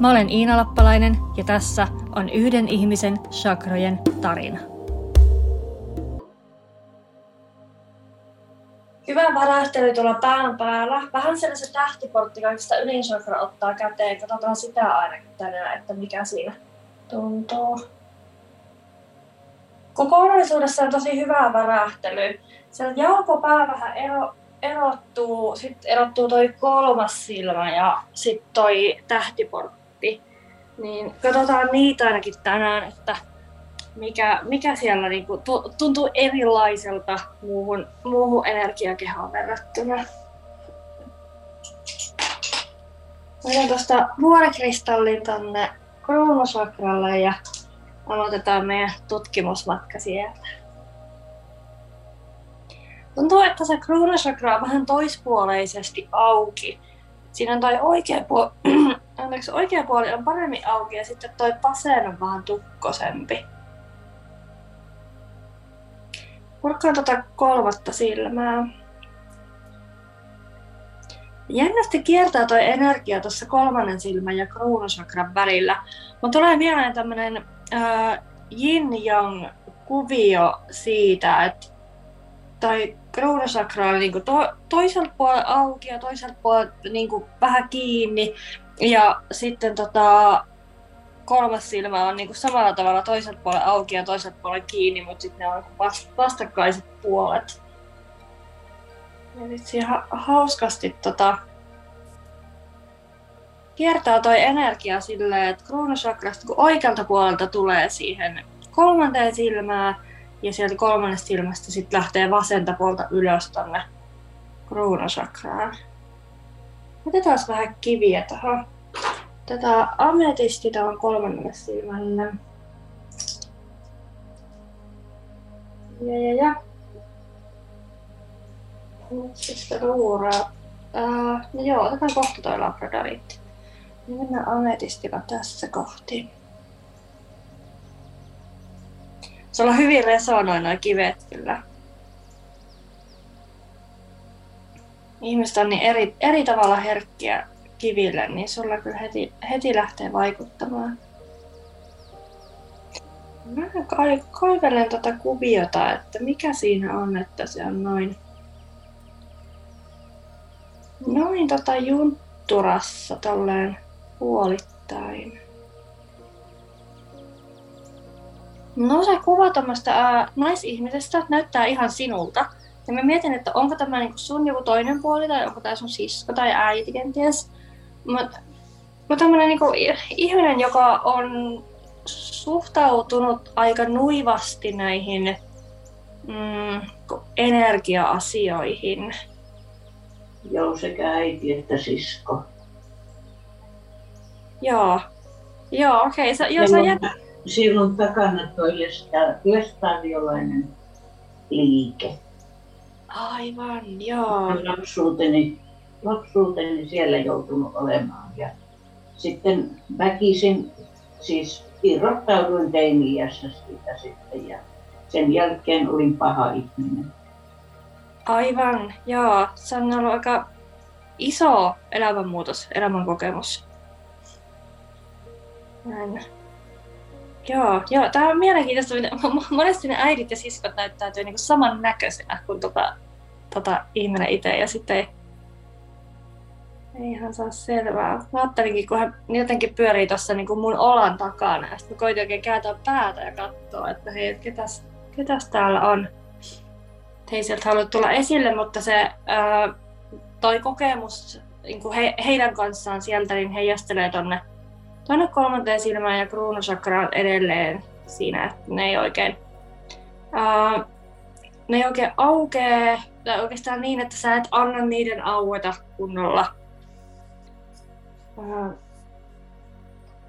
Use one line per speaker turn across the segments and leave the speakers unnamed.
Mä olen Iina Lappalainen ja tässä on yhden ihmisen chakrojen tarina. Hyvä värähtely tuolla pään päällä. Vähän sellaisen tähtiportti kaikista ylin chakra ottaa käteen. Katsotaan sitä ainakin tänään, että mikä siinä tuntuu. Kokonaisuudessa on tosi hyvä värähtely. Sieltä jalkopää vähän ero, erottuu, sitten erottuu toi kolmas silmä ja sitten toi tähtiportti. Niin katsotaan niitä ainakin tänään, että mikä, mikä siellä niinku tuntuu erilaiselta muuhun, muuhun energiakehaan verrattuna. Menen tuosta vuorikristallin tonne kruunusakralle ja aloitetaan meidän tutkimusmatka sieltä. Tuntuu, että se kruunachakra on vähän toispuoleisesti auki. Siinä on toi oikea, puoli, anteeksi, oikea puoli on paremmin auki ja sitten toi pasen on vähän tukkosempi. Kurkkaan tota kolmatta silmää. Jännästi kiertää toi energia tuossa kolmannen silmän ja kruunusakran välillä. Mutta tulee mieleen tämmönen äh, yin-yang kuvio siitä, että tai kruunusakra on niin to, toiselta puolella auki ja toiselta puolella niin vähän kiinni. Ja sitten tota, kolmas silmä on niin samalla tavalla toiselta puolella auki ja toiselta puolella kiinni, mutta sitten ne on vast, vastakkaiset puolet. Ja vitsi, ha- hauskasti tota, kiertää toi energia silleen, että kruunusakrasta kun oikealta puolelta tulee siihen kolmanteen silmään, ja sieltä kolmannesta silmästä sitten lähtee vasenta puolta ylös tonne kruunusakraan. Otetaan vähän kiviä tuohon. Tätä ametisti on kolmannelle silmälle. Ja, ja, ja. Sitten ruuraa. Uh, no joo, otetaan kohta toi labradoritti. Niin mennään ametistilla tässä kohti. Sulla hyvin resonoi nuo kivet kyllä. Ihmiset on niin eri, eri tavalla herkkiä kiville, niin sulla kyllä heti, heti lähtee vaikuttamaan. Mä kaivelen tätä kuviota, että mikä siinä on, että se on noin, noin tota juntturassa tolleen puolittain. No se kuva tuommoista naisihmisestä näyttää ihan sinulta. Ja mä mietin, että onko tämä niinku sun joku toinen puoli tai onko tämä sun sisko tai äiti kenties. Mutta mut tämmöinen niinku ihminen, joka on suhtautunut aika nuivasti näihin mm, energia-asioihin.
Joo, sekä äiti että sisko.
Joo. Joo, okei. Okay. Joo, sä jät...
Silloin takana toi lestadiolainen liike.
Aivan, joo.
Lapsuuteni, lapsuuteni siellä joutunut olemaan. Ja sitten väkisin siis irrottauduin teini-iässä siitä sitten ja sen jälkeen olin paha ihminen.
Aivan, joo. Se on ollut aika iso elämänmuutos, elämänkokemus. Näin. Joo, joo, tämä on mielenkiintoista. Monesti ne äidit ja siskot näyttäytyy niin samannäköisenä kuin tota, tota ihminen itse ja sitten ei, ei ihan saa selvää. Mä ajattelinkin, kun hän jotenkin pyörii tuossa niin kuin mun olan takana ja sitten mä koitin oikein kääntää päätä ja katsoa, että hei, ketäs, ketäs täällä on. Ei sieltä halua tulla esille, mutta se ää, toi kokemus niin kuin he, heidän kanssaan sieltä niin heijastelee tonne tuonne kolmanteen silmään ja kruunusakraan edelleen siinä, että ne ei oikein, ää, ne ei oikein aukee, tai oikeastaan niin, että sä et anna niiden aueta kunnolla. Ää,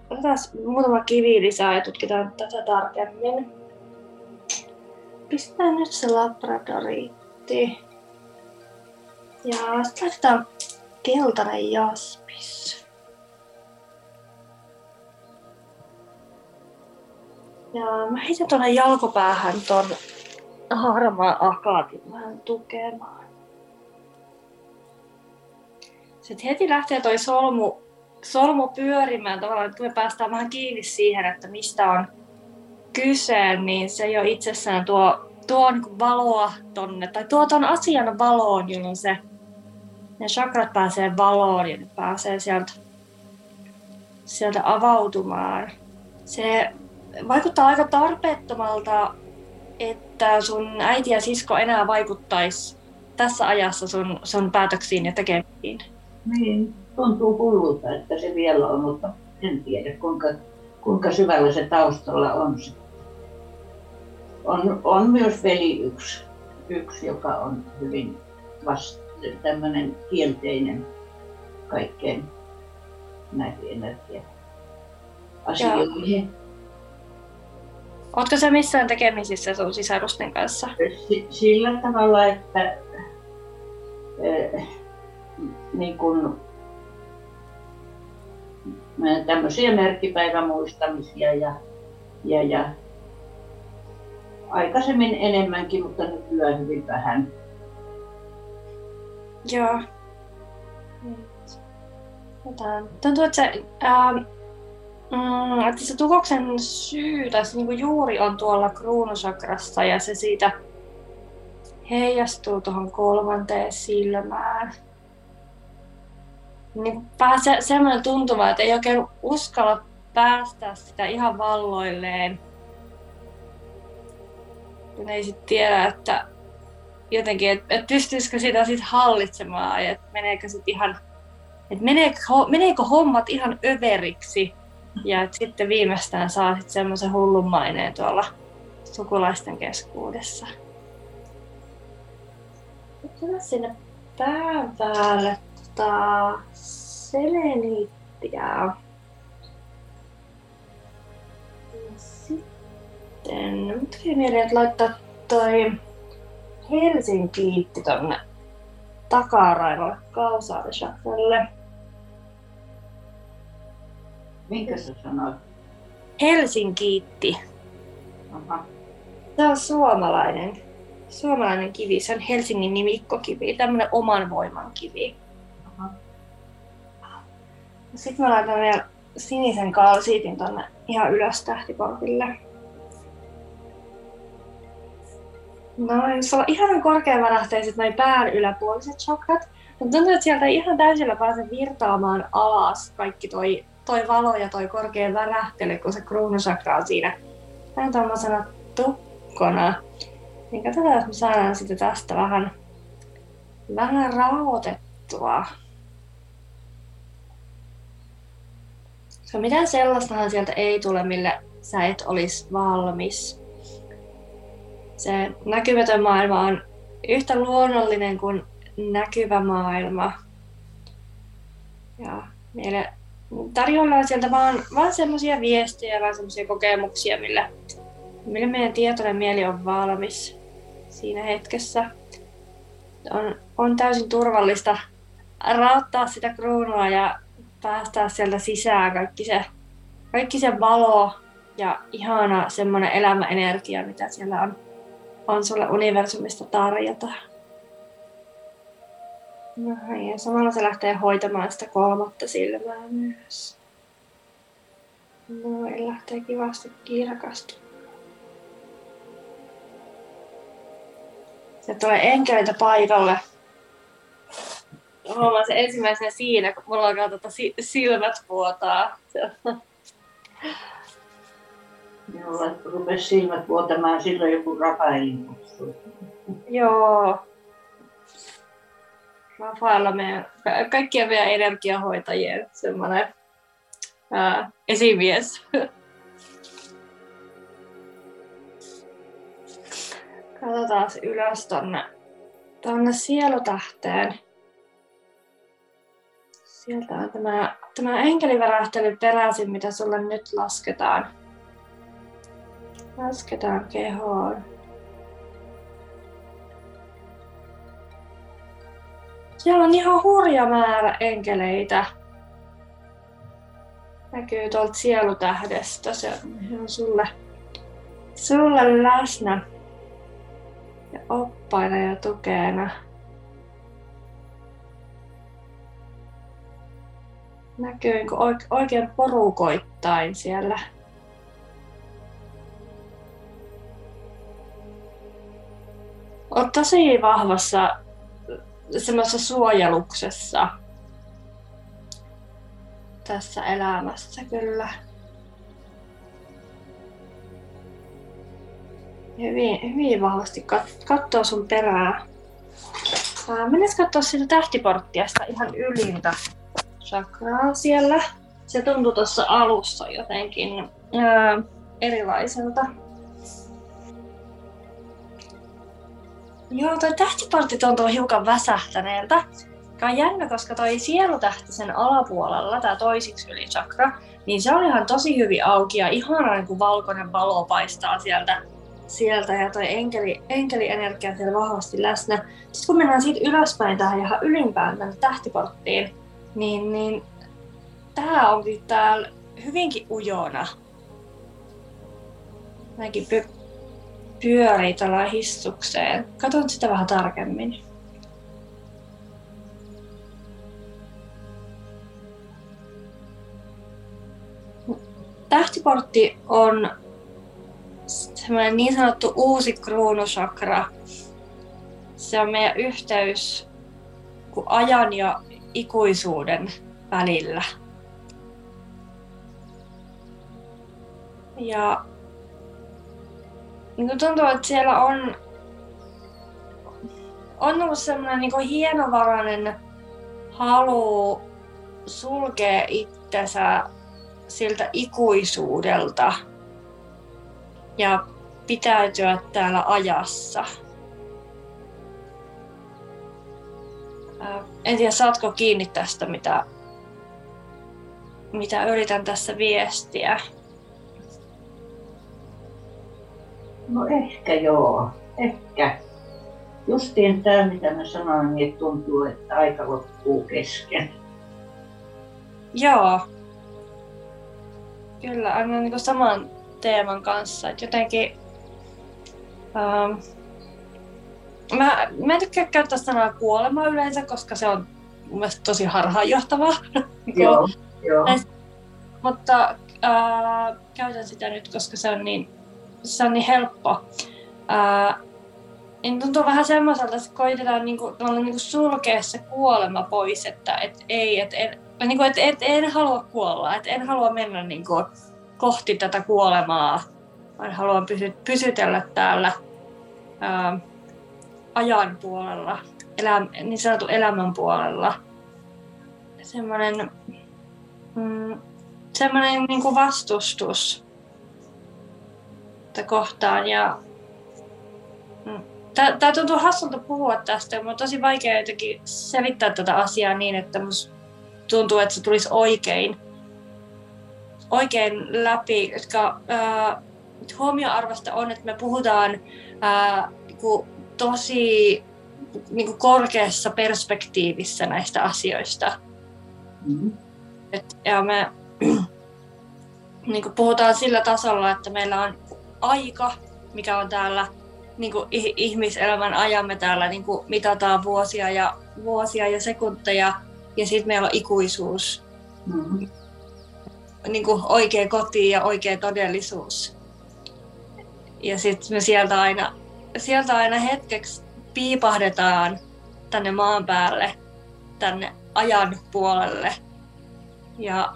otetaan muutama kivi lisää ja tutkitaan tätä tarkemmin. Pistetään nyt se labradoriitti. Ja sitten laitetaan keltainen jaspis. Ja mä heitän tuonne jalkopäähän ton harmaan akaatin vähän tukemaan. Sitten heti lähtee toi solmu, solmu pyörimään tavallaan, että me päästään vähän kiinni siihen, että mistä on kyse, niin se jo itsessään tuo, tuo niin valoa tonne, tai tuo ton asian valoon, jolloin se, ne chakrat pääsee valoon ja ne pääsee sieltä, sieltä avautumaan. Se vaikuttaa aika tarpeettomalta, että sun äiti ja sisko enää vaikuttaisi tässä ajassa sun, sun päätöksiin ja tekemisiin.
Niin, tuntuu hullulta, että se vielä on, mutta en tiedä kuinka, kuinka syvällä se taustalla on. On, on myös veli yksi, yksi, joka on hyvin vast, tämmöinen kielteinen kaikkeen näihin energia-asioihin.
Oletko se missään tekemisissä sun sisarusten kanssa?
Sillä tavalla, että äh, niin kun, tämmöisiä merkkipäivämuistamisia ja, ja, ja aikaisemmin enemmänkin, mutta nykyään hyvin vähän.
Joo. Jotain. Tuntuu, että se, ää, mm, että se tukoksen syy tässä niin juuri on tuolla kruunusakrassa ja se siitä heijastuu tuohon kolmanteen silmään niin se, semmoinen tuntuma, että ei oikein uskalla päästä sitä ihan valloilleen. Kun ei sitten tiedä, että jotenkin, että et pystyisikö sitä sitten hallitsemaan ja että meneekö sitten ihan, että meneekö, meneekö hommat ihan överiksi ja että sitten viimeistään saa sitten semmoisen hullun maineen tuolla sukulaisten keskuudessa. Otetaan sinne pään päälle seleniittiä. Sitten, nyt tuli mieleen, että laittaa toi Helsinkiitti tonne takaraivalle kausaalishakralle.
Minkä sä sanoit?
Helsinkiitti.
Aha.
Tämä on suomalainen, suomalainen kivi. Se on Helsingin nimikkokivi, tämmöinen oman voiman kivi. Sitten mä laitan vielä sinisen kalsiitin tonne ihan ylös tähtiportille. Noin, sulla on ihan korkean värähteiset noin pään yläpuoliset chakrat. Mutta tuntuu, että sieltä ei ihan täysillä pääse virtaamaan alas kaikki toi, toi valo ja toi korkea värähtely, kun se kruunusakra on siinä vähän tuommoisena tukkona. Niin katsotaan, jos me saadaan sitten tästä vähän, vähän rauhoitettua. So, mitään sellaistahan sieltä ei tule, millä sä et olisi valmis. Se näkymätön maailma on yhtä luonnollinen kuin näkyvä maailma. Ja meille tarjoillaan sieltä vaan, vaan semmoisia viestejä, vaan semmoisia kokemuksia, millä, millä meidän tietoinen mieli on valmis siinä hetkessä. On, on täysin turvallista raottaa sitä kruunua ja päästää sieltä sisään kaikki se, kaikki se valo ja ihana semmoinen elämäenergia, mitä siellä on, on sulle universumista tarjota. No, ja samalla se lähtee hoitamaan sitä kolmatta silmää myös. Noin, lähtee kivasti kirkastumaan. Se tulee enkeleitä paikalle huomaan se ensimmäisenä siinä, kun mulla alkaa tota silmät vuotaa.
Minulla rupesi silmät vuotamaan silloin joku Rafaelin
Joo. Rafaella meidän, kaikkien meidän energiahoitajien semmoinen ää, esimies. Katsotaan ylös tonne, tonne sielutähteen Sieltä on tämä, tämä enkelivärähtely peräisin, mitä sulle nyt lasketaan. Lasketaan kehoon. Siellä on ihan hurja määrä enkeleitä. Näkyy tuolta sielutähdestä. Se on sulle, sulle läsnä ja oppaina ja tukeena. Näkyy oikein porukoittain siellä. Olet tosi vahvassa semmoisessa suojeluksessa tässä elämässä kyllä. Hyvin, hyvin vahvasti kat- katsoo sun perää. Mennään katsoa sitä tähtiporttia, sitä ihan ylintä chakraa siellä. Se tuntuu tuossa alussa jotenkin ää, erilaiselta. Joo, toi tähtiportti tuntuu hiukan väsähtäneeltä. Tämä on jännä, koska toi sielutähti sen alapuolella, tämä toisiksi yli chakra, niin se on ihan tosi hyvin auki ja ihana niin kuin valkoinen valo paistaa sieltä, sieltä ja toi enkeli, enkelienergia siellä vahvasti läsnä. Sitten kun mennään siitä ylöspäin tähän ihan ylimpään tänne tähtiporttiin, niin, niin tämä onkin täällä hyvinkin ujona. Näinkin py- pyörii tällä histukseen. Katon sitä vähän tarkemmin. Tähtiportti on semmoinen niin sanottu uusi kruunusakra. Se on meidän yhteys ajan ja ikuisuuden välillä. Ja niin tuntuu, että siellä on, on ollut sellainen niin hienovarainen halu sulkea itsensä siltä ikuisuudelta ja pitäytyä täällä ajassa. En tiedä, saatko kiinni tästä, mitä, mitä yritän tässä viestiä.
No ehkä joo, ehkä. Justiin tämä, mitä mä sanoin, niin tuntuu, että aika loppuu kesken.
Joo. Kyllä, aina niin saman teeman kanssa. Että jotenkin... Ähm, mä, mä en tykkää käyttää sanaa kuolema yleensä, koska se on mun mielestä tosi harhaanjohtavaa.
Joo, joo.
Mutta äh, käytän sitä nyt, koska se on niin se on niin helppo. Ää, niin tuntuu vähän semmoiselta, että koitetaan niinku, niinku sulkea se kuolema pois, että et ei, et, et, niinku, et, et, en halua kuolla, et en halua mennä niinku, kohti tätä kuolemaa, vaan haluan pysy, pysytellä täällä ää, ajan puolella, elä, niin sanottu elämän puolella. Semmoinen, mm, semmoinen niinku vastustus kohtaan. Ja mm, Tämä tuntuu hassulta puhua tästä ja on tosi vaikea jotenkin selittää tätä asiaa niin, että musta tuntuu, että se tulisi oikein, oikein läpi, koska äh, huomioarvosta on, että me puhutaan äh, niin tosi niin kuin korkeassa perspektiivissä näistä asioista. Mm-hmm. Et, ja me niin kuin puhutaan sillä tasolla, että meillä on aika, mikä on täällä niin kuin ihmiselämän ajamme täällä niin kuin mitataan vuosia ja, vuosia ja sekunteja ja sitten meillä on ikuisuus. Mm-hmm. Niin kuin oikea koti ja oikea todellisuus. Ja sitten me sieltä aina, sieltä aina hetkeksi piipahdetaan tänne maan päälle, tänne ajan puolelle. Ja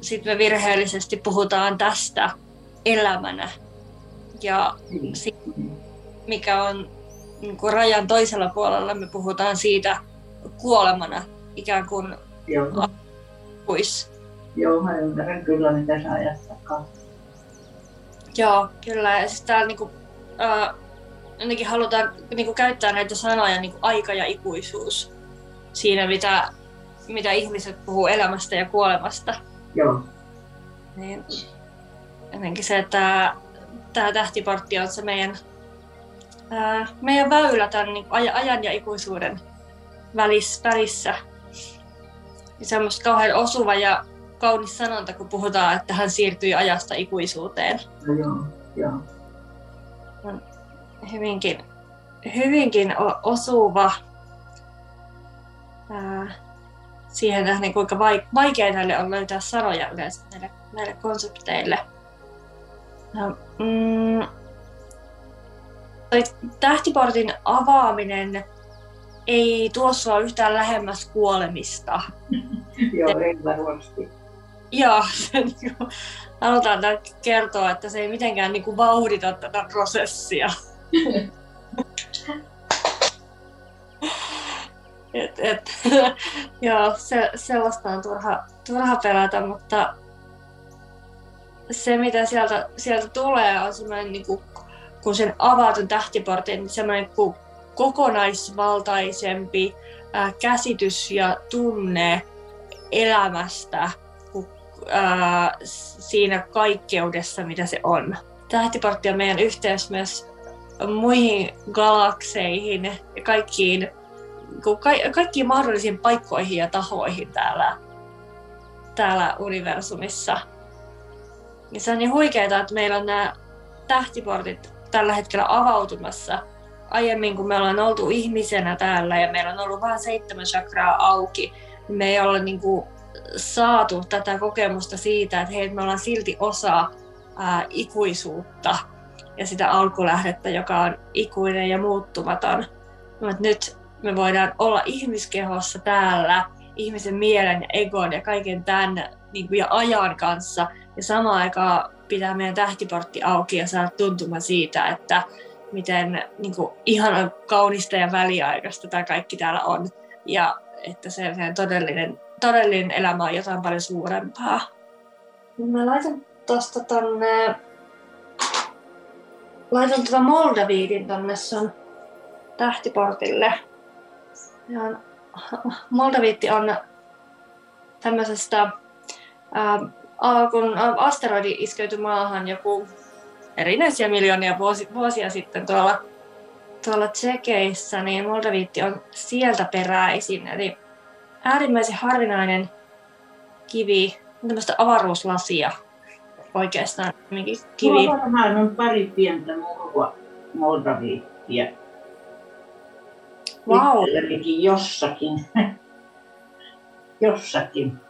sitten me virheellisesti puhutaan tästä elämänä ja mikä on niin kuin rajan toisella puolella, me puhutaan siitä kuolemana ikään kuin
Joo.
pois.
Joo, mä ymmärrän kyllä, mitä sä ajattaa.
Joo, kyllä. Ja siis täällä niinku, äh, ainakin halutaan niinku käyttää näitä sanoja niinku aika ja ikuisuus siinä, mitä, mitä ihmiset puhuu elämästä ja kuolemasta.
Joo.
Niin jotenkin se, että tämä tähtiportti on se meidän, ää, meidän väylä tämän niin ajan ja ikuisuuden välissä. välissä. Ja semmoista kauhean osuva ja kaunis sanonta, kun puhutaan, että hän siirtyi ajasta ikuisuuteen.
No, joo, joo.
On hyvinkin, hyvinkin osuva ää, siihen nähden, kuinka vaikea näille on löytää sanoja yleensä näille, näille konsepteille. No, mm, tähtiportin avaaminen ei tuo sua yhtään lähemmäs kuolemista.
Joo, varmasti.
Joo, se niin kuin, halutaan kertoa, että se ei mitenkään niin kuin, vauhdita tätä prosessia. et, et, joo, se, sellaista on turha, turha pelätä, mutta se mitä sieltä, sieltä tulee on semmoinen, niin kuin, kun sen avaatun tähtiportin, semmoinen kuin kokonaisvaltaisempi ää, käsitys ja tunne elämästä kuin, ää, siinä kaikkeudessa, mitä se on. Tähtiportti on meidän yhteys myös muihin galakseihin ja kaikkiin, ka- kaikkiin mahdollisiin paikkoihin ja tahoihin täällä, täällä universumissa. Ja se on niin huikeaa, että meillä on nämä tähtiportit tällä hetkellä avautumassa aiemmin, kun me ollaan oltu ihmisenä täällä ja meillä on ollut vain seitsemän chakraa auki, niin me ei olla niin kuin saatu tätä kokemusta siitä, että hei, me ollaan silti osa ää, ikuisuutta ja sitä alkulähdettä, joka on ikuinen ja muuttumaton. Mutta nyt me voidaan olla ihmiskehossa täällä ihmisen mielen ja egon ja kaiken tämän niin kuin, ja ajan kanssa ja samaan aikaan pitää meidän tähtiportti auki ja saada tuntuma siitä, että miten niin kuin, ihana kaunista ja väliaikaista tämä kaikki täällä on. Ja että se, se todellinen, todellinen elämä on jotain paljon suurempaa. Mä laitan tuosta tonne... Laitan tuota Moldaviitin tonne sun tähtiportille. Ja Moldaviitti on tämmöisestä kun asteroidi iskeytyi maahan joku erinäisiä miljoonia vuosi, vuosia sitten tuolla, tuolla Tsekeissä, niin moldaviitti on sieltä peräisin. Eli äärimmäisen harvinainen kivi, tämmöistä avaruuslasia oikeastaan kivi.
Varmaan on pari pientä murua moldaviittia.
Wow.
jossakin. jossakin.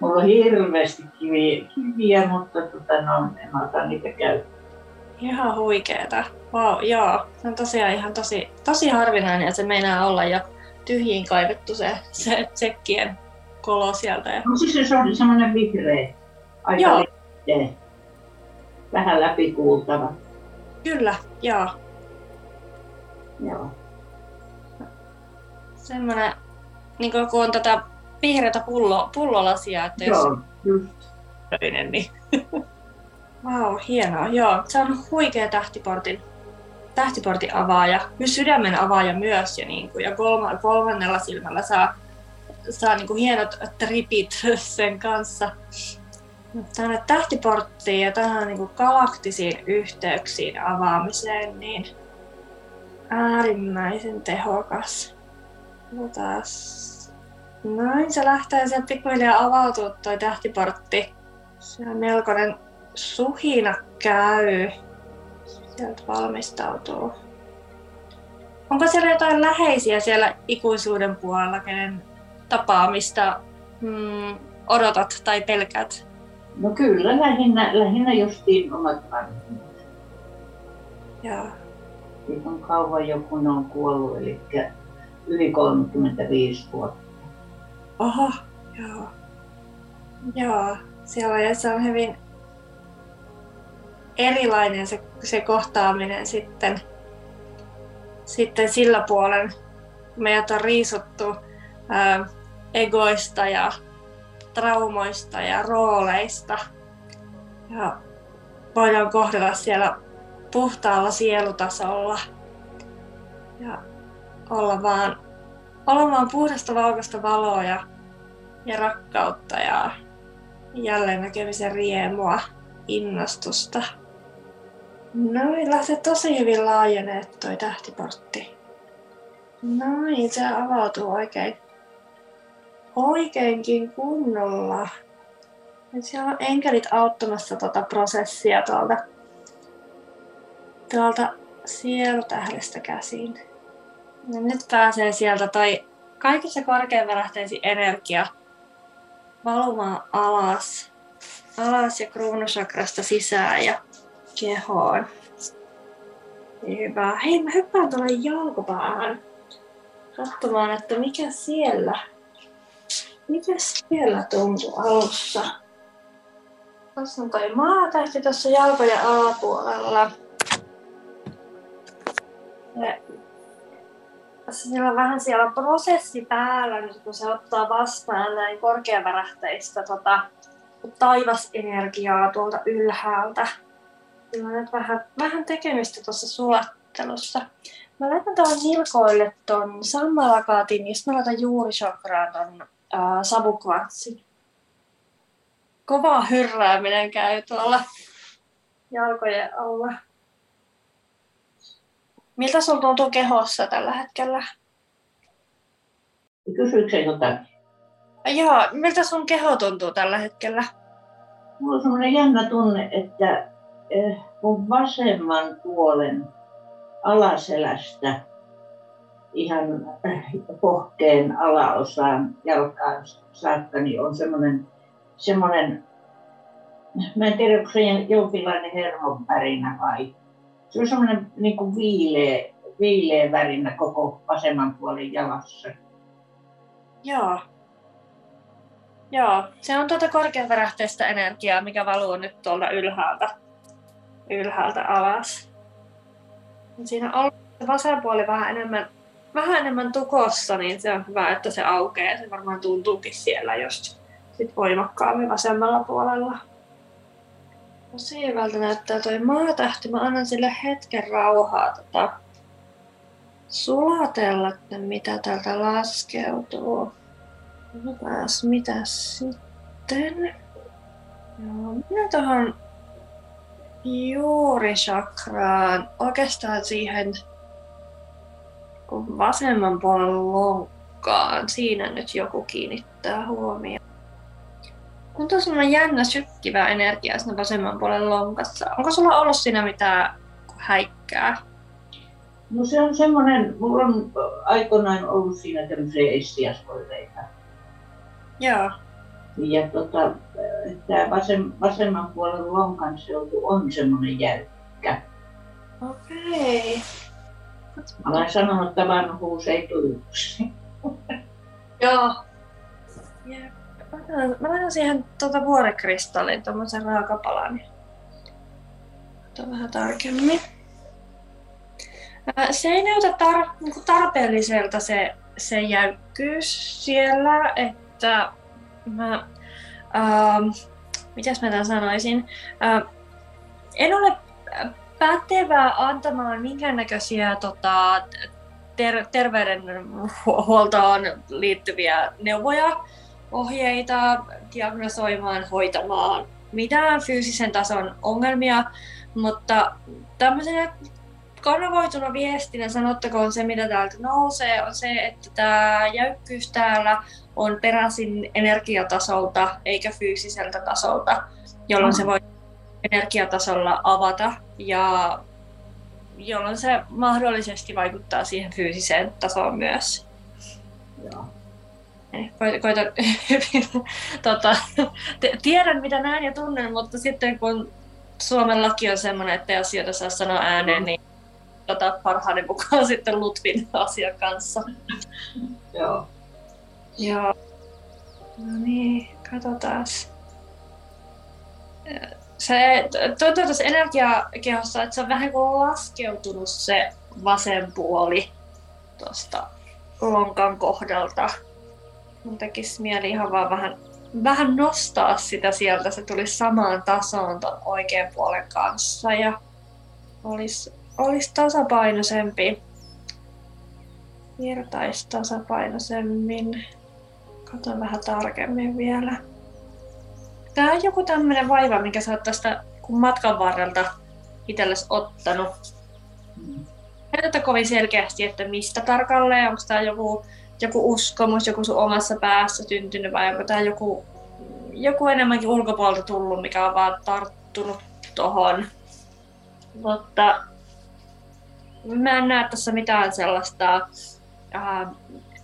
Mulla on hirveästi kiviä, kiviä mutta tota, no, en ota niitä käyttää.
Ihan huikeeta. Wow, joo. Se on tosiaan ihan tosi, tosi harvinainen ja se meinaa olla jo tyhjiin kaivettu se, se tsekkien kolo sieltä. Ja...
No siis se on semmoinen vihreä, aika joo. Liitteen. vähän läpikuultava.
Kyllä, joo.
Joo.
Semmoinen, niin kun on tätä vihreätä pullo, pullolasia, että jos
Joo, just.
Toinen, niin... Wow, hienoa. Joo, se on huikea tähtiportin, tähtiportin avaaja. Myös sydämen avaaja myös. Ja, niin kuin, ja kolma, kolmannella silmällä saa, saa niin kuin hienot tripit sen kanssa. Tänne tähtiporttiin ja tähän niin kuin galaktisiin yhteyksiin avaamiseen, niin äärimmäisen tehokas. Otas Noin, se lähtee sieltä pikkuhiljaa avautua toi tähtiportti. Se on melkoinen suhina käy. Sieltä valmistautuu. Onko siellä jotain läheisiä siellä ikuisuuden puolella, kenen tapaamista mm, odotat tai pelkät?
No kyllä, lähinnä, lähinnä justiin omat vanhemmat.
Joo.
Siitä on kauan joku on kuollut, eli yli 35 vuotta.
Oho, joo. Joo, siellä se on hyvin erilainen se, se kohtaaminen sitten, sitten sillä puolen. Meidät on riisuttu ää, egoista ja traumoista ja rooleista. Ja voidaan kohdella siellä puhtaalla sielutasolla ja olla vaan olemaan puhdasta valkoista valoa ja ja rakkautta ja jälleen näkemisen riemua, innostusta. Noin, lähtee tosi hyvin laajenee toi tähtiportti. Noin, se avautuu oikein, oikeinkin kunnolla. Ja siellä on enkelit auttamassa tuota prosessia tuolta, tuolta sielutähdestä käsin. Ja nyt pääsee sieltä toi kaikissa korkeanvärähteisin energia valumaan alas, alas ja kruunusakrasta sisään ja kehoon. Hyvä. Hei, mä hyppään tuolle jalkopäähän katsomaan, että mikä siellä, mikä siellä tuntuu alussa. Tuossa on toi maatähti tuossa jalkojen alapuolella. Ja siellä on vähän siellä prosessi päällä, nyt kun se ottaa vastaan näin korkeavärähteistä tota, taivasenergiaa tuolta ylhäältä. Sillä on nyt vähän, vähän tekemistä tuossa sulattelussa. Mä laitan tuohon nilkoille ton sammalakaatin ja sitten mä laitan juurichakraan ton ää, savukvartsin. Kova hyrrääminen käy tuolla jalkojen alla. Miltä sulla tuntuu kehossa tällä hetkellä?
Kysyykö se jotakin?
Joo, miltä sun keho tuntuu tällä hetkellä?
Mulla on sellainen jännä tunne, että mun vasemman puolen alaselästä ihan pohkeen alaosaan jalkaan saakka niin on semmoinen, semmoinen, mä en tiedä, onko se jonkinlainen hermon värinä vai se on semmoinen niin kuin viileä, viileä värinä koko vasemman puolen jalassa.
Joo. Joo, se on tuota korkeavärähteistä energiaa, mikä valuu nyt tuolta ylhäältä, ylhäältä alas. Siinä on vasen puoli vähän enemmän, vähän enemmän tukossa, niin se on hyvä, että se aukeaa. Se varmaan tuntuukin siellä just sit voimakkaammin vasemmalla puolella. Tosi hyvältä näyttää toi maatähti. Mä annan sille hetken rauhaa tota, sulatella, että mitä täältä laskeutuu. Katsotaas mitä sitten. Joo, minä tuohon juurisakraan, oikeastaan siihen vasemman puolen lonkkaan, siinä nyt joku kiinnittää huomioon. Tuntuu semmoinen jännä sykkivä energia siinä vasemman puolen lonkassa. Onko sulla ollut siinä mitään häikkää?
No se on semmoinen, mulla on aikoinaan ollut siinä tämmöisiä essiasvoireita.
Joo.
Ja tota, tämä vasem, vasemman puolen lonkan seutu on semmoinen jäykkä.
Okei.
Mä olen sanonut, että vanhuus ei tule
Joo. Mä laitan siihen tuota vuorekristallin, tuommoisen raakapalan. Katsotaan vähän tarkemmin. Se ei näytä tar- niinku tarpeelliselta se, se jäykkyys siellä, että mä, ähm, mitäs mä tämän sanoisin, äh, en ole pätevää antamaan minkäännäköisiä tota, ter- terveydenhuoltoon liittyviä neuvoja, ohjeita diagnosoimaan, hoitamaan mitään fyysisen tason ongelmia, mutta tämmöisenä kanavoituna viestinä sanottakoon se, mitä täältä nousee, on se, että tämä jäykkyys täällä on peräisin energiatasolta eikä fyysiseltä tasolta, jolloin se voi energiatasolla avata ja jolloin se mahdollisesti vaikuttaa siihen fyysiseen tasoon myös.
Joo.
Koita, koita tota, tiedän mitä näen ja tunnen, mutta sitten kun Suomen laki on sellainen, että asioita saa sanoa ääneen, niin tota, parhaani mukaan sitten Lutvin asian kanssa.
Joo.
Joo. No niin, katsotaan. Se tuntuu tuossa energiakehossa, että se on vähän kuin laskeutunut se vasen puoli tuosta lonkan kohdalta. Mun tekisi mieli ihan vaan vähän, vähän nostaa sitä sieltä, se tulisi samaan tasoon ton oikean puolen kanssa ja olisi, olisi tasapainoisempi, virtaisi tasapainoisemmin. Katson vähän tarkemmin vielä. Tää on joku tämmönen vaiva, mikä sä oot tästä kun matkan varrelta itsellesi ottanut. Mm. Näytä kovin selkeästi, että mistä tarkalleen, onko tämä joku, joku uskomus, joku sun omassa päässä syntynyt vai onko tämä joku, joku enemmänkin ulkopuolelta tullut, mikä on vaan tarttunut tohon. Mutta mä en näe tässä mitään sellaista äh,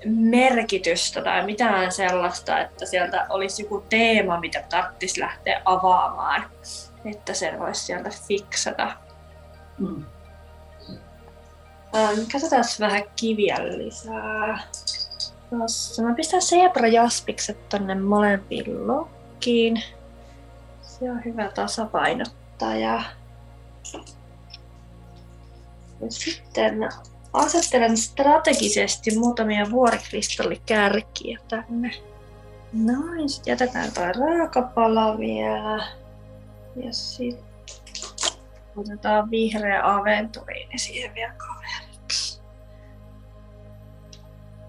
merkitystä tai mitään sellaista, että sieltä olisi joku teema, mitä tarvitsisi lähteä avaamaan, että sen voisi sieltä fiksata. Mm. Ähm, katsotaan vähän kiviä lisää. Tossa. Mä pistän Jaspikset tonne molempiin lokkiin. Se on hyvä tasapainottaja. Ja sitten asettelen strategisesti muutamia vuorikristallikärkiä tänne. Noin, sitten jätetään toi raakapala vielä. Ja sitten otetaan vihreä aventuriini siihen vielä kaveriksi.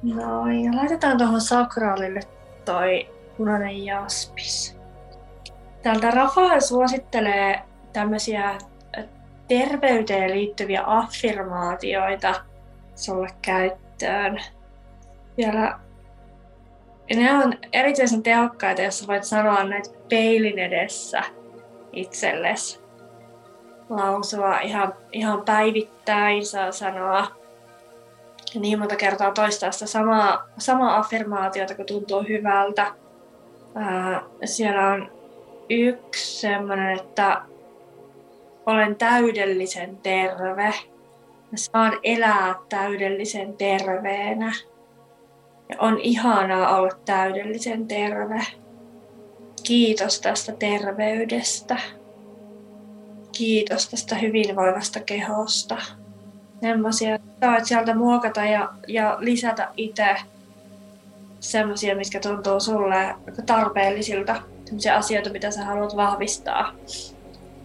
Noin, ja laitetaan tuohon sakraalille toi punainen jaspis. Täältä Rafael suosittelee tämmöisiä terveyteen liittyviä affirmaatioita sulle käyttöön. Vielä ne on erityisen tehokkaita, jos voit sanoa näitä peilin edessä itsellesi. Lausua ihan, ihan päivittäin, saa sanoa niin monta kertaa toistaa sitä samaa, samaa affirmaatiota, kun tuntuu hyvältä. Ää, siellä on yksi semmoinen, että olen täydellisen terve. Mä saan elää täydellisen terveenä. Ja on ihanaa olla täydellisen terve. Kiitos tästä terveydestä. Kiitos tästä hyvinvoivasta kehosta. Semmoisia saat sieltä muokata ja, ja lisätä itse semmoisia, mitkä tuntuu sulle tarpeellisilta. Semmoisia asioita, mitä sä haluat vahvistaa.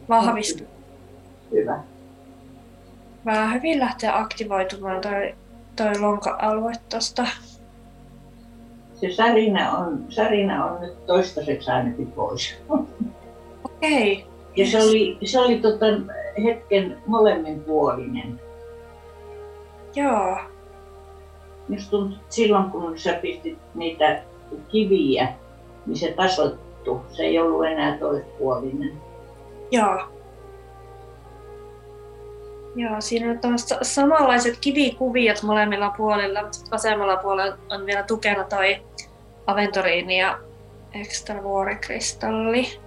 Vahvistaa
hyvä.
Vähän hyvin lähtee aktivoitumaan toi, toi lonka-alue tosta.
Se särinä on, särinä on nyt toistaiseksi ainakin pois.
Okei. Okay.
Ja se oli, se oli tota hetken molemminpuolinen.
Joo.
Just tuntui, silloin kun sä pistit niitä kiviä, niin se tasoittui. Se ei ollut enää toispuolinen.
Joo. Joo, siinä on samanlaiset kivikuviot molemmilla puolilla, mutta vasemmalla puolella on vielä tukena toi Aventuriini ja Extra vuorikristalli.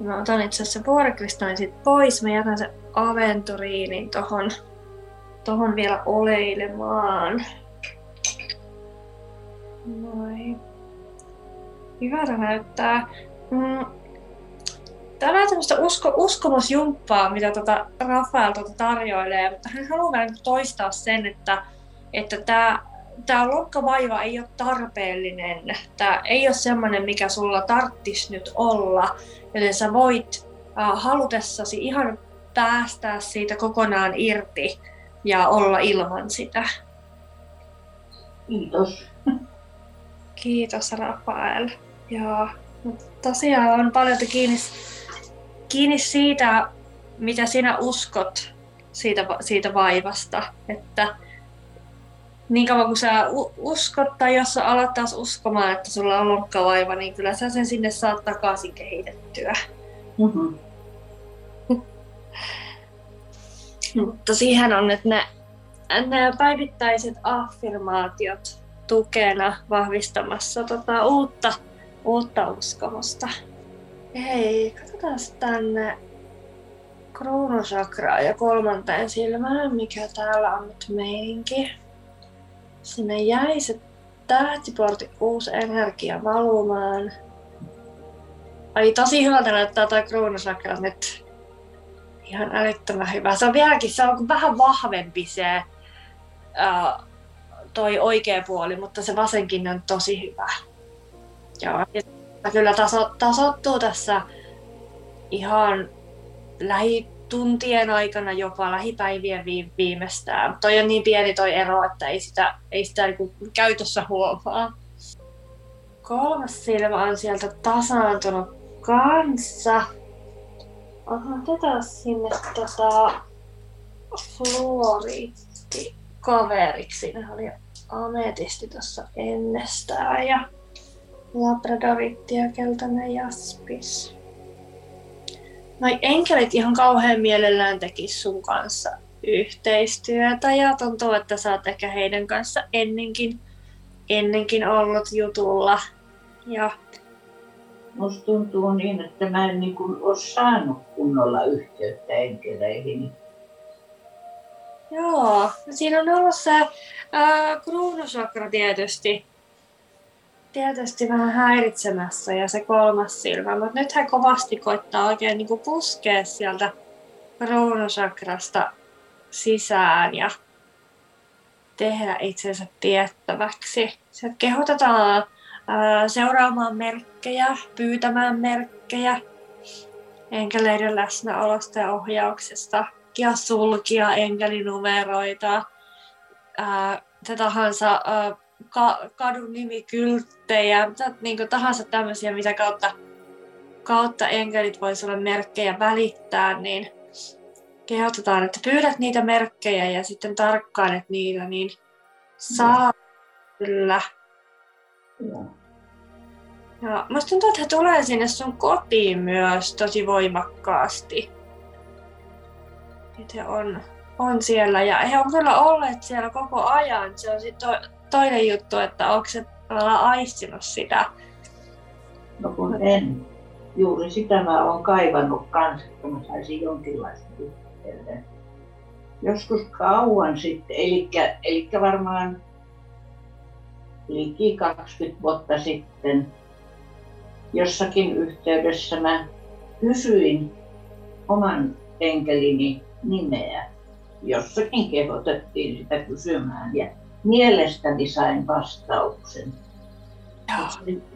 Mä otan itse asiassa vuorikristallin sit pois. Mä jätän sen Aventuriinin tohon, tohon vielä oleilemaan. Noin. Hyvältä näyttää. Mm, Tämä on tämmöistä usko, uskomusjumppaa, mitä tota Rafael tota tarjoilee, mutta hän haluaa vielä toistaa sen, että, että tämä, tämä lokkavaiva ei ole tarpeellinen. Tämä ei ole semmoinen, mikä sulla tarttisi nyt olla, joten sä voit äh, halutessasi ihan päästää siitä kokonaan irti ja olla ilman sitä.
Kiitos.
Kiitos Rafael. Joo. Tosiaan on paljon kiinni kiinni siitä, mitä sinä uskot siitä, siitä vaivasta. Että niin kauan kuin sä uskot tai jos sä alat taas uskomaan, että sulla on lonkkavaiva, niin kyllä sä sen sinne saat takaisin kehitettyä. Mm-hmm. Mutta siihen on nyt ne, ne päivittäiset affirmaatiot tukena vahvistamassa tota uutta, uutta uskomusta. Hei, katsotaan tänne kruunusakraa ja kolmanteen silmään, mikä täällä on nyt meininki. Sinne jäi se tähtiportti uusi energia valumaan. Ai tosi hyvältä näyttää toi kruunusakra nyt. Ihan älyttömän hyvä. Se on vieläkin, se on vähän vahvempi se uh, toi oikea puoli, mutta se vasenkin on tosi hyvä. Joo. Ja kyllä taso, tasottuu tässä ihan lähituntien aikana, jopa lähipäivien viimeistään. Toi on niin pieni toi ero, että ei sitä, ei sitä niin käytössä huomaa. kolmas silmä on sieltä tasaantunut kanssa. Otetaan sinne tota fluoriitti kaveriksi. Siinä oli ametisti tuossa ennestään ja labradoritti ja keltainen jaspis. Noi enkelit ihan kauhean mielellään tekis sun kanssa yhteistyötä ja tuntuu, että sä oot ehkä heidän kanssa ennenkin, ennenkin ollut jutulla. Ja
Musta tuntuu niin, että mä en niin kuin ole saanut kunnolla yhteyttä enkeleihin.
Joo, siinä on ollut se kruunusakra tietysti, tietysti vähän häiritsemässä ja se kolmas silmä, mutta nyt hän kovasti koittaa oikein niin kuin puskea sieltä kruunusakrasta sisään ja tehdä itsensä tiettäväksi. Se kehotetaan seuraamaan merkkejä, pyytämään merkkejä enkeleiden läsnäolosta ja ohjauksesta. Ja sulkia enkelinumeroita, ää, mitä tahansa ää, ka, kadun nimikylttejä, mitä niin tahansa tämmöisiä, mitä kautta, kautta enkelit voi sulle merkkejä välittää, niin kehotetaan, että pyydät niitä merkkejä ja sitten tarkkailet niitä, niin saa kyllä. Ja musta tuntuu, että he tulee sinne sun kotiin myös tosi voimakkaasti. Että he on, on siellä ja he on kyllä olleet siellä koko ajan. Se on sitten to, toinen juttu, että onko se aistinut sitä.
No kun en. Juuri sitä mä oon kaivannut kanssa, että mä saisin jonkinlaista yhteyden. Joskus kauan sitten, eli, eli varmaan liki 20 vuotta sitten jossakin yhteydessä mä kysyin oman enkelini nimeä. Jossakin kehotettiin sitä kysymään ja mielestäni sain vastauksen.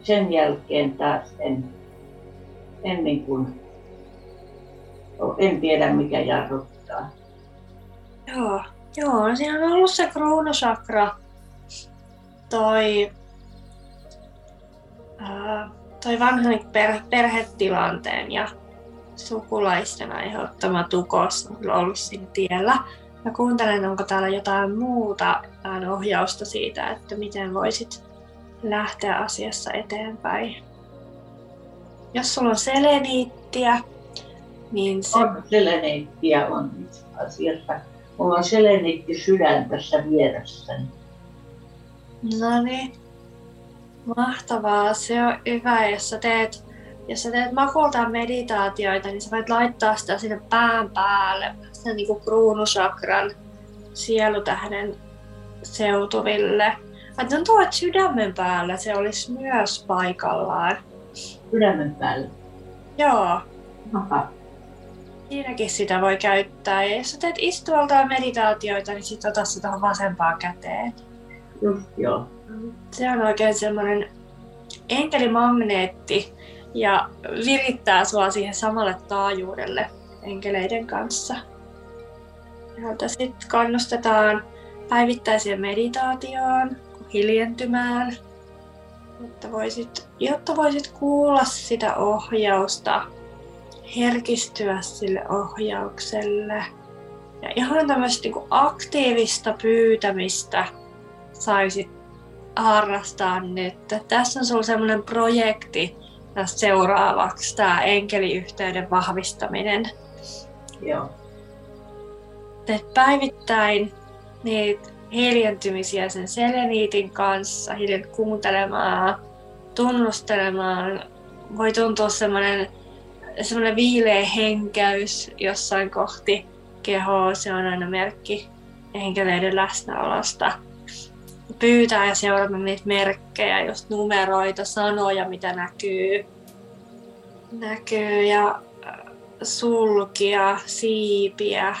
Sen jälkeen taas en, en, niin kuin, en tiedä mikä jarruttaa.
Joo, joo, siinä on ollut se kruunusakra, toi, toi vanhan per, perhetilanteen ja sukulaisten aiheuttama tukos on ollut siinä tiellä. Mä kuuntelen, onko täällä jotain muuta ohjausta siitä, että miten voisit lähteä asiassa eteenpäin. Jos sulla on seleniittiä, niin se...
On seleniittiä on asiassa. Mulla on seleniitti sydän tässä vieressäni.
No niin. Mahtavaa. Se on hyvä, jos sä teet, jos sä teet makultaan meditaatioita, niin sä voit laittaa sitä sinne pään päälle, sen niin kuin kruunusakran sielutähden seutuville. Mä tuntuu, että sydämen päällä se olisi myös paikallaan.
Sydämen päällä?
Joo.
Aha.
Siinäkin sitä voi käyttää. Ja jos sä teet istualta meditaatioita, niin sit ota se tuohon vasempaan käteen.
Just joo.
Se on oikein semmoinen enkelimagneetti ja virittää sua siihen samalle taajuudelle enkeleiden kanssa. Jolta sitten kannustetaan päivittäiseen meditaatioon, hiljentymään, jotta voisit, jotta voisit kuulla sitä ohjausta, herkistyä sille ohjaukselle. Ja ihan tämmöistä niin aktiivista pyytämistä saisit harrastaa nyt. Tässä on sulla semmoinen projekti tässä seuraavaksi, tämä enkeliyhteyden vahvistaminen.
Joo
teet päivittäin niitä hiljentymisiä sen seleniitin kanssa, hiljen kuuntelemaan, tunnustelemaan. Voi tuntua semmoinen, semmoinen viileä henkäys jossain kohti kehoa, se on aina merkki henkeleiden läsnäolosta. Pyytää ja seurata niitä merkkejä, just numeroita, sanoja, mitä näkyy. Näkyy ja sulkia, siipiä,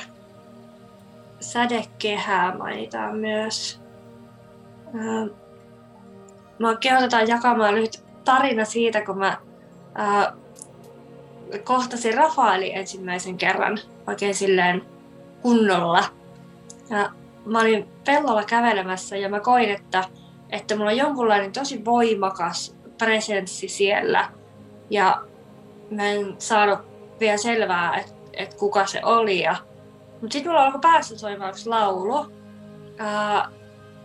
sädekehää mainitaan myös. Mä kehotetaan jakamaan lyhyt tarina siitä, kun mä ää, kohtasin Rafaeli ensimmäisen kerran oikein silleen kunnolla. Ja mä olin pellolla kävelemässä ja mä koin, että, että mulla on jonkunlainen tosi voimakas presenssi siellä. Ja mä en saanut vielä selvää, että et kuka se oli. Ja... Mutta sitten mulla alkoi päässä soimaan yksi laulu. Ää,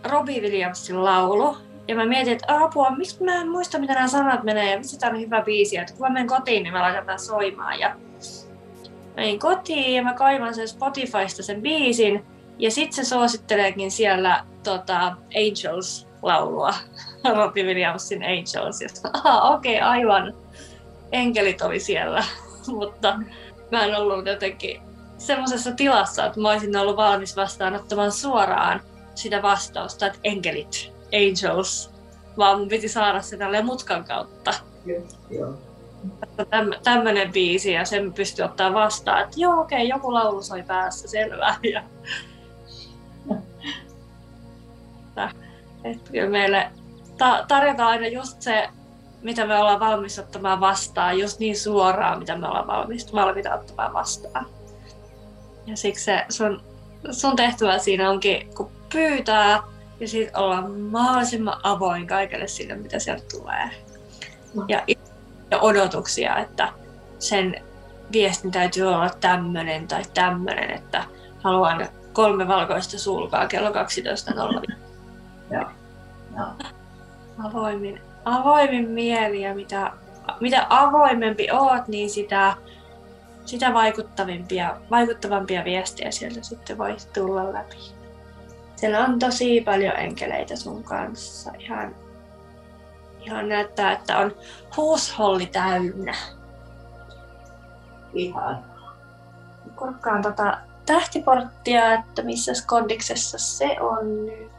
Robbie Williamsin laulu. Ja mä mietin, että apua, miksi mä en muista, mitä nämä sanat menee, ja miksi tämä on hyvä biisi, että kun mä menen kotiin, niin mä laitan tämän soimaan. Ja menin kotiin ja mä kaivan sen Spotifysta sen biisin, ja sitten se suositteleekin siellä tota, Angels-laulua, Robbie Williamsin Angels. Okei, okay, aivan, enkelit oli siellä, mutta mä en ollut jotenkin semmoisessa tilassa, että mä olisin ollut valmis vastaanottamaan suoraan sitä vastausta, että enkelit, angels, vaan mun piti saada se tälleen mutkan kautta.
Joo,
Täm, tämmönen biisi ja sen pystyi ottaa vastaan, että joo okei, okay, joku laulu soi päässä, selvä. Ja... että kyllä meille ta- tarjotaan aina just se, mitä me ollaan valmis ottamaan vastaan, just niin suoraan, mitä me ollaan valmis, valmiita ottamaan vastaan. Ja siksi se sun, sun tehtävä siinä onkin, kun pyytää, ja sitten olla mahdollisimman avoin kaikelle sille, mitä sieltä tulee. Ja, ja odotuksia, että sen viestin täytyy olla tämmöinen tai tämmöinen, että haluan kolme valkoista sulkaa kello 12.00.
Joo. Joo.
Avoimin, avoimin mieli ja mitä, mitä avoimempi oot, niin sitä, sitä vaikuttavimpia, vaikuttavampia viestejä sieltä sitten voi tulla läpi. Siellä on tosi paljon enkeleitä sun kanssa. Ihan, ihan näyttää, että on huusholli täynnä.
Ihan.
Kurkkaan tota tähtiporttia, että missä kondiksessa se on nyt.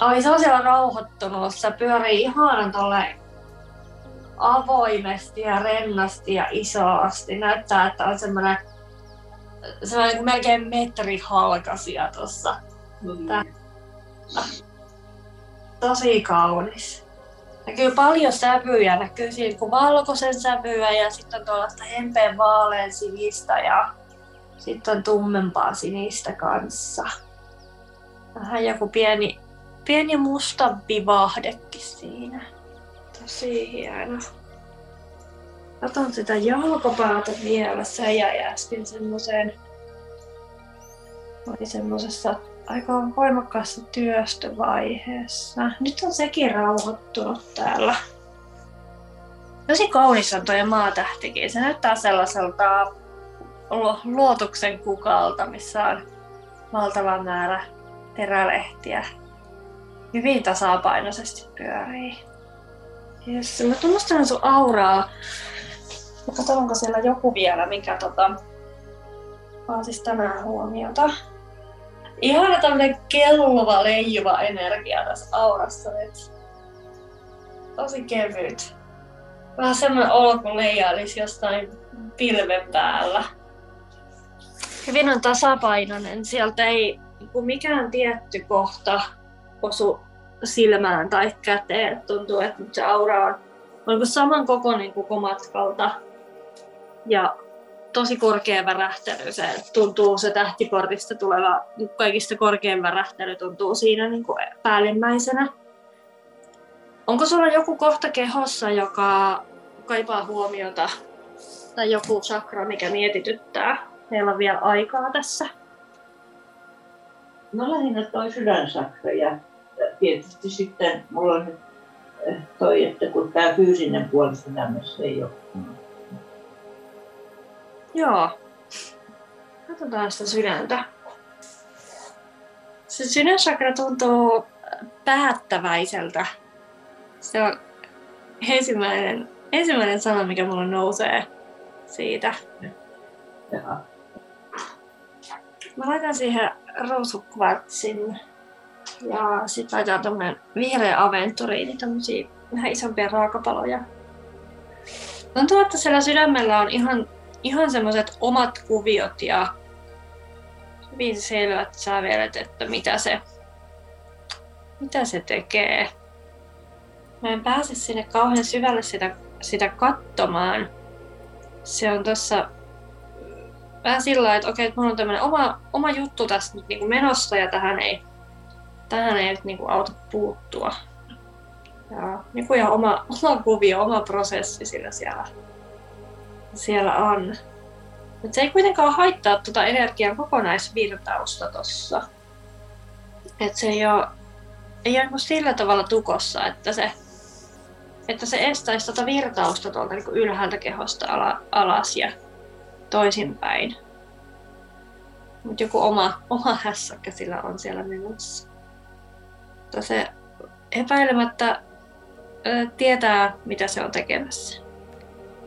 Ai se on siellä rauhoittunut. Se pyörii ihanan tolle avoimesti ja rennosti ja isosti. Näyttää, että on semmoinen semmoinen melkein metri halkasia tuossa.
Mm.
Tosi kaunis. Näkyy paljon sävyjä, näkyy siinä kuin valkoisen sävyä ja sitten on tuollaista hempeen vaalean sinistä ja sitten on tummempaa sinistä kanssa. Vähän joku pieni, pieni musta vivahdekin siinä. Tosi hieno. Katon sitä jalkopäätä vielä. Se jäi äsken semmoiseen oli semmoisessa aika voimakkaassa työstövaiheessa. Nyt on sekin rauhoittunut täällä. Tosi kaunis on tuo maatähtikin. Se näyttää sellaiselta luotuksen kukalta, missä on valtava määrä terälehtiä. Hyvin tasapainoisesti pyörii. Yes, mä tunnustan sun auraa. Katsotaan, onko siellä joku vielä, mikä tota, vaan siis tänään huomiota ihana tämmönen kelluva, leijuva energia tässä aurassa nyt. Tosi kevyt. Vähän semmoinen olo, kun leijailisi jostain pilven päällä. Hyvin on tasapainoinen. Sieltä ei niin mikään tietty kohta osu silmään tai käteen. Tuntuu, että se aura on, on saman kokoinen koko matkalta. Ja tosi korkea värähtely. Se tuntuu se tähtiportista tuleva kaikista korkein värähtely tuntuu siinä niin kuin päällimmäisenä. Onko sulla joku kohta kehossa, joka kaipaa huomiota tai joku chakra, mikä mietityttää? Meillä on vielä aikaa tässä.
No lähinnä toi sydänsakra ja tietysti sitten mulla on eh, toi, että kun tämä fyysinen puoli sydämessä ei ole
Joo. Katsotaan sitä sydäntä. Se sydänsakra tuntuu päättäväiseltä. Se on ensimmäinen, ensimmäinen sana, mikä mulle nousee siitä.
Jaha.
Mä laitan siihen ruusukvartsin ja sitten laitan tommonen vihreä aventuriini, tämmösiä vähän isompia raakapaloja. Tuntuu, että siellä sydämellä on ihan ihan semmoiset omat kuviot ja hyvin selvät sävelet, että mitä se, mitä se tekee. Mä en pääse sinne kauhean syvälle sitä, sitä katsomaan. Se on tossa vähän sillä että okei, että mulla on tämmönen oma, oma juttu tässä nyt niin menossa ja tähän ei, tähän ei nyt niin kuin auta puuttua. Joo, niin kuin oma, oma kuvio, oma prosessi sillä siellä, siellä on. Mutta se ei kuitenkaan haittaa tuota energian kokonaisvirtausta tuossa. Että se ei ole, ei ole sillä tavalla tukossa, että se, että se estäisi tuota virtausta tuolta niin ylhäältä kehosta ala, alas ja toisinpäin. Mutta joku oma, oma hässäkkä sillä on siellä menossa. Mutta se epäilemättä ö, tietää, mitä se on tekemässä.